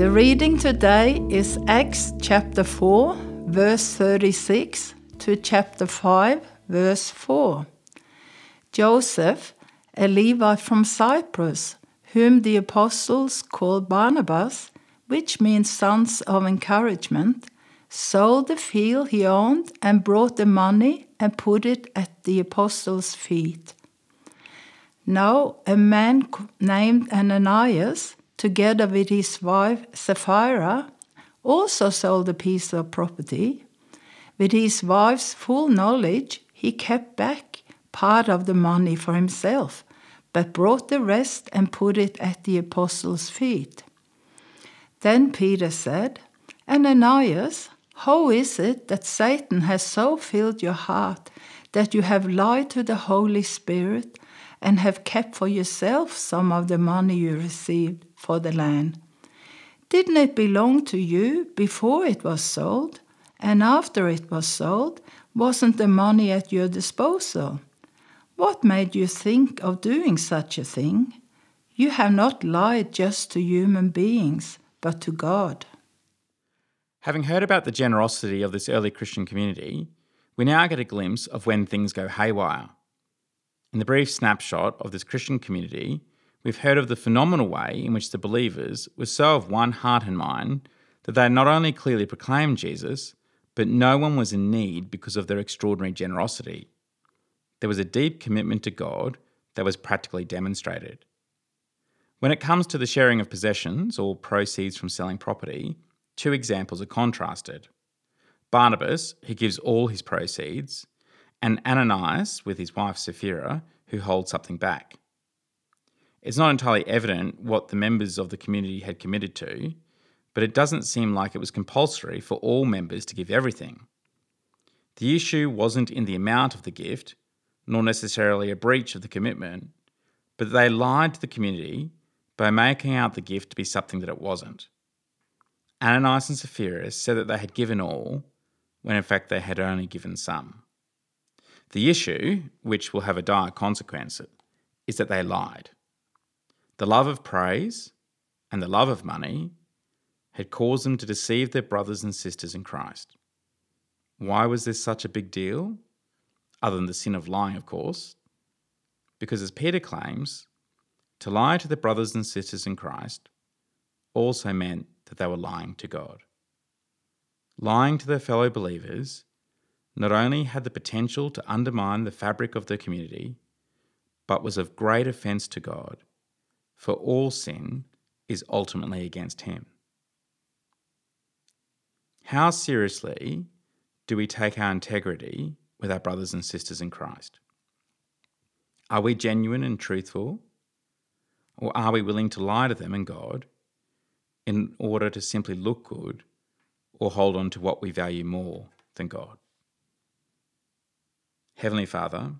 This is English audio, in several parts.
The reading today is Acts chapter 4, verse 36 to chapter 5, verse 4. Joseph, a Levite from Cyprus, whom the apostles called Barnabas, which means sons of encouragement, sold the field he owned and brought the money and put it at the apostles' feet. Now, a man named Ananias, together with his wife Sapphira, also sold a piece of property. With his wife's full knowledge, he kept back part of the money for himself, but brought the rest and put it at the apostles' feet. Then Peter said, Ananias, how is it that Satan has so filled your heart that you have lied to the Holy Spirit and have kept for yourself some of the money you received for the land? Didn't it belong to you before it was sold? And after it was sold, wasn't the money at your disposal? What made you think of doing such a thing? You have not lied just to human beings, but to God. Having heard about the generosity of this early Christian community, we now get a glimpse of when things go haywire. In the brief snapshot of this Christian community, we've heard of the phenomenal way in which the believers were so of one heart and mind that they not only clearly proclaimed Jesus, but no one was in need because of their extraordinary generosity. There was a deep commitment to God that was practically demonstrated. When it comes to the sharing of possessions or proceeds from selling property, two examples are contrasted. Barnabas, who gives all his proceeds, and Ananias, with his wife Sapphira, who holds something back. It's not entirely evident what the members of the community had committed to, but it doesn't seem like it was compulsory for all members to give everything. The issue wasn't in the amount of the gift, nor necessarily a breach of the commitment, but they lied to the community by making out the gift to be something that it wasn't. Ananias and Sapphira said that they had given all, when in fact they had only given some. The issue, which will have a dire consequence, is that they lied. The love of praise and the love of money had caused them to deceive their brothers and sisters in Christ. Why was this such a big deal? Other than the sin of lying, of course. Because, as Peter claims, to lie to the brothers and sisters in Christ also meant that they were lying to God. Lying to their fellow believers not only had the potential to undermine the fabric of the community, but was of great offence to God, for all sin is ultimately against Him. How seriously do we take our integrity with our brothers and sisters in Christ? Are we genuine and truthful? Or are we willing to lie to them and God in order to simply look good or hold on to what we value more than God. Heavenly Father,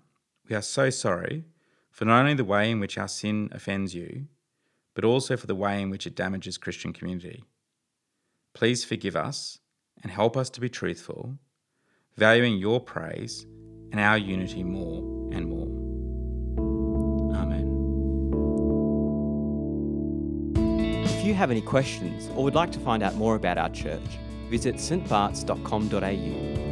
we are so sorry for not only the way in which our sin offends you, but also for the way in which it damages Christian community. Please forgive us and help us to be truthful, valuing your praise and our unity more and more. Amen. If you have any questions or would like to find out more about our church, visit stbarts.com.au